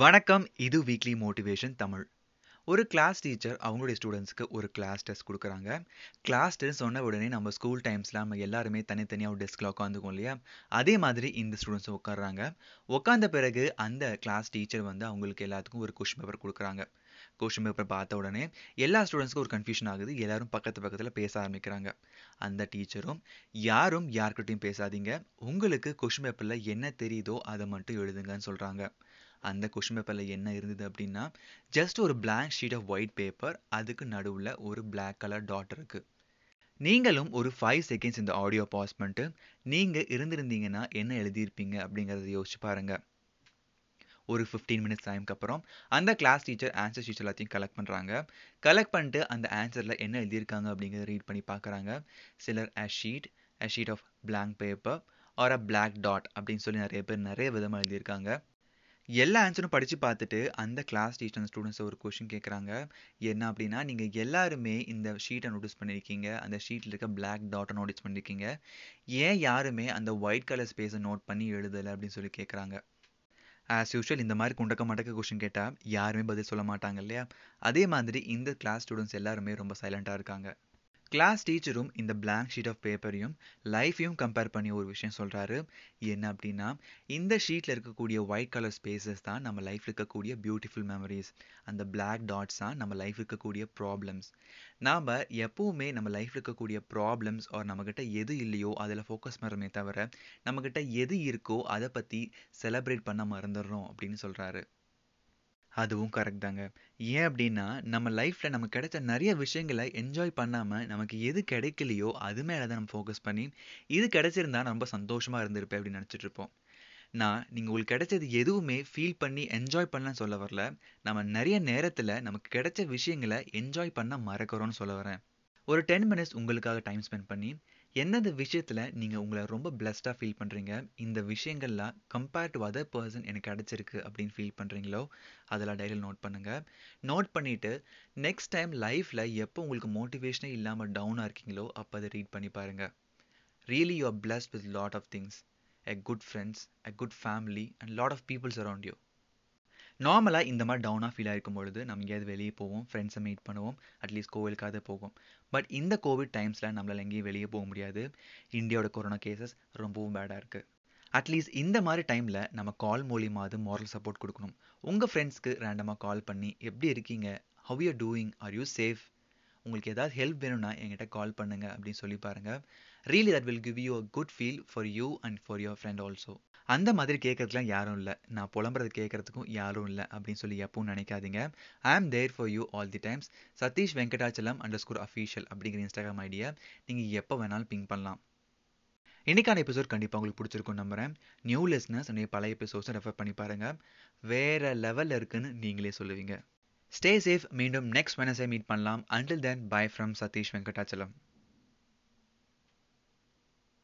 வணக்கம் இது weekly motivation Tamil. ஒரு கிளாஸ் டீச்சர் அவங்களுடைய ஸ்டூடெண்ட்ஸ்க்கு ஒரு கிளாஸ் டெஸ்ட் கொடுக்குறாங்க. கிளாஸ் டெஸ்ட் சொன்ன உடனே நம்ம ஸ்கூல் டைம்ஸில் நம்ம எல்லாருமே தனித்தனியாக ஒரு டெஸ்கில் உட்காந்துக்கோம் இல்லையா? அதே மாதிரி இந்த ஸ்டூடெண்ட்ஸும் உட்காடுறாங்க உட்காந்த பிறகு அந்த கிளாஸ் டீச்சர் வந்து அவங்களுக்கு எல்லாத்துக்கும் ஒரு கொஷின் பேப்பர் கொடுக்குறாங்க. கொஷின் பேப்பர் பார்த்த உடனே எல்லா ஸ்டூடெண்ட்ஸ்க்கும் ஒரு கன்ஃபியூஷன் ஆகுது. எல்லாரும் பக்கத்து பக்கத்தில் பேச ஆரம்பிக்கிறாங்க. அந்த டீச்சரும் யாரும் யார்கிட்டையும் பேசாதீங்க. உங்களுக்கு கொஷின் பேப்பரில் என்ன தெரியுதோ அதை மட்டும் எழுதுங்கன்னு சொல்கிறாங்க அந்த கொஷின் பேப்பரில் என்ன இருந்தது அப்படின்னா ஜஸ்ட் ஒரு blank sheet of white paper அதுக்கு நடுவில் ஒரு பிளாக் கலர் டாட் இருக்குது நீங்களும் ஒரு ஃபைவ் செகண்ட்ஸ் இந்த ஆடியோ பாஸ் பண்ணிட்டு நீங்கள் இருந்திருந்தீங்கன்னா என்ன எழுதியிருப்பீங்க அப்படிங்கிறத யோசிச்சு பாருங்கள் ஒரு ஃபிஃப்டீன் மினிட்ஸ் டைம்க்கு அப்புறம். அந்த கிளாஸ் டீச்சர் ஆன்சர் ஷீட்ஸ் எல்லாத்தையும் கலெக்ட் பண்ணுறாங்க கலெக்ட் பண்ணிட்டு அந்த ஆன்சரில் என்ன எழுதியிருக்காங்க அப்படிங்கிறத ரீட் பண்ணி பார்க்குறாங்க. சிலர் a sheet a sheet of blank paper or a black dot அப்படின்னு சொல்லி நிறைய பேர் நிறைய விதமாக எழுதியிருக்காங்க. எல்லா ஆன்சரும் படித்து பார்த்துட்டு அந்த கிளாஸ் டீச்சர் ஸ்டூடெண்ட்ஸை ஒரு கொஷின் கேட்குறாங்க. என்ன அப்படின்னா நீங்கள் எல்லாருமே இந்த ஷீட்டை நோட்டீஸ் பண்ணியிருக்கீங்க அந்த ஷீட்டில் இருக்க பிளாக் டாட்டை நோட்டீஸ் பண்ணியிருக்கீங்க ஏன் யாருமே அந்த ஒயிட் கலர் ஸ்பேஸை நோட் பண்ணி எழுதலை அப்படின்னு சொல்லி கேட்குறாங்க. ஆஸ் யூஷுவல் இந்த மாதிரி குண்டக்க மடக்க கொஷின் கேட்டால் யாருமே பதில் சொல்ல மாட்டாங்க இல்லையா? அதே மாதிரி இந்த கிளாஸ் ஸ்டூடெண்ட்ஸ் எல்லாருமே ரொம்ப சைலண்ட்டாக இருக்காங்க. கிளாஸ் டீச்சரும் இந்த பிளாங்க் ஷீட் ஆஃப் பேப்பரையும் லைஃப்பையும் கம்பேர் பண்ணி ஒரு விஷயம் சொல்கிறாரு என்ன அப்படின்னா இந்த ஷீட்டில் இருக்கக்கூடிய ஒயிட் கலர் ஸ்பேசஸ் தான் நம்ம லைஃப்பில் இருக்கக்கூடிய பியூட்டிஃபுல் மெமரிஸ் அந்த பிளாக் டாட்ஸ் தான் நம்ம லைஃப் இருக்கக்கூடிய ப்ராப்ளம்ஸ் நாம் எப்போவுமே நம்ம லைஃப்பில் இருக்கக்கூடிய ப்ராப்ளம்ஸ் ஆர் நம்மக்கிட்ட எது இல்லையோ அதில் ஃபோக்கஸ் பண்ணுறமே தவிர நம்மக்கிட்ட எது இருக்கோ அதை பற்றி செலப்ரேட் பண்ண மறந்துடுறோம் அப்படின்னு சொல்கிறாரு அதுவும் கரெக்ட் தாங்க. ஏன் அப்படின்னா நம்ம லைஃப்பில் நமக்கு கிடைச்ச நிறைய விஷயங்களை என்ஜாய் பண்ணாமல் நமக்கு எது கிடைக்கலையோ அது மேலே தான் நம்ம ஃபோக்கஸ் பண்ணி இது கிடைச்சிருந்தா நான் ரொம்ப சந்தோஷமாக இருந்திருப்பேன் அப்படின்னு நினச்சிட்டு இருப்போம். நான் நீங்கள் உங்களுக்கு கிடைச்சது எதுவுமே ஃபீல் பண்ணி என்ஜாய் பண்ணலான்னு சொல்ல வரல. நம்ம நிறைய நேரத்தில் நமக்கு கிடைச்ச விஷயங்களை என்ஜாய் பண்ண மறக்கிறோம்னு சொல்ல வரேன். ஒரு டென் மினிட்ஸ் உங்களுக்காக டைம் ஸ்பெண்ட் பண்ணி எந்தெந்த விஷயத்தில் நீங்கள் உங்களை ரொம்ப பிளஸ்டாக ஃபீல் பண்ணுறீங்க இந்த விஷயங்கள்லாம் கம்பேர்ட் டு அதர் பர்சன் எனக்கு கிடச்சிருக்கு அப்படின்னு ஃபீல் பண்ணுறீங்களோ அதெல்லாம் டைரியில் நோட் பண்ணுங்கள் நோட் பண்ணிவிட்டு நெக்ஸ்ட் டைம் லைஃப்பில் எப்போ உங்களுக்கு மோட்டிவேஷனே இல்லாமல் டவுனாக இருக்கீங்களோ அப்போ அதை ரீட் பண்ணி பாருங்கள் really you are blessed with lot of things a good friends a good family and lot of peoples around you நார்மலாக இந்த மாதிரி டவுனாக ஃபீல் ஆகிருக்கும் பொழுது நம்ம எங்கேயாவது வெளியே போவோம் ஃப்ரெண்ட்ஸை மீட் பண்ணுவோம் அட்லீஸ்ட் கோவிலுக்காவது போவோம். பட் இந்த கோவிட் டைம்ஸில் நம்மளால் எங்கேயும் வெளியே போக முடியாது. இந்தியாவோட கொரோனா கேசஸ் ரொம்பவும் பேடாக இருக்குது அட்லீஸ்ட் இந்த மாதிரி டைமில் நம்ம கால் மூலியமாவது மாரல் சப்போர்ட் கொடுக்கணும். உங்கள் ஃப்ரெண்ட்ஸ்க்கு ரேண்டமாக கால் பண்ணி எப்படி இருக்கீங்க? How you doing are you safe உங்களுக்கு ஏதாவது ஹெல்ப் வேணும்னா என்கிட்ட கால் பண்ணுங்க அப்படின்னு சொல்லி பாருங்கள் really that will give you a good feel for you and for your friend also அந்த மாதிரி கேட்கறதுக்குலாம் யாரும் இல்லை. நான் புலம்புறது கேட்கறதுக்கும் யாரும் இல்லை அப்படின்னு சொல்லி எப்பவும் நினைக்காதீங்க. I am there for you all the times Satish Venkatachalam underscore official அப்படிங்கிற இன்ஸ்டாகிராம் ஐடியா நீங்கள் எப்போ வேணாலும் பிங்க் பண்ணலாம். இன்னைக்கான எபிசோட் கண்டிப்பாக உங்களுக்கு பிடிச்சிருக்கும் நம்புகிறேன் நியூ லெஸ்னஸ் என்னுடைய பழைய எபிசோட்ஸை ரெஃபர் பண்ணி பாருங்கள் வேற லெவலில் இருக்குன்னு நீங்களே சொல்லுவீங்க. ஸ்டே சேஃப் மீண்டும் நெக்ஸ்ட் வெனஸ்டே மீட் பண்ணலாம். Until then bye from Satish Venkatachalam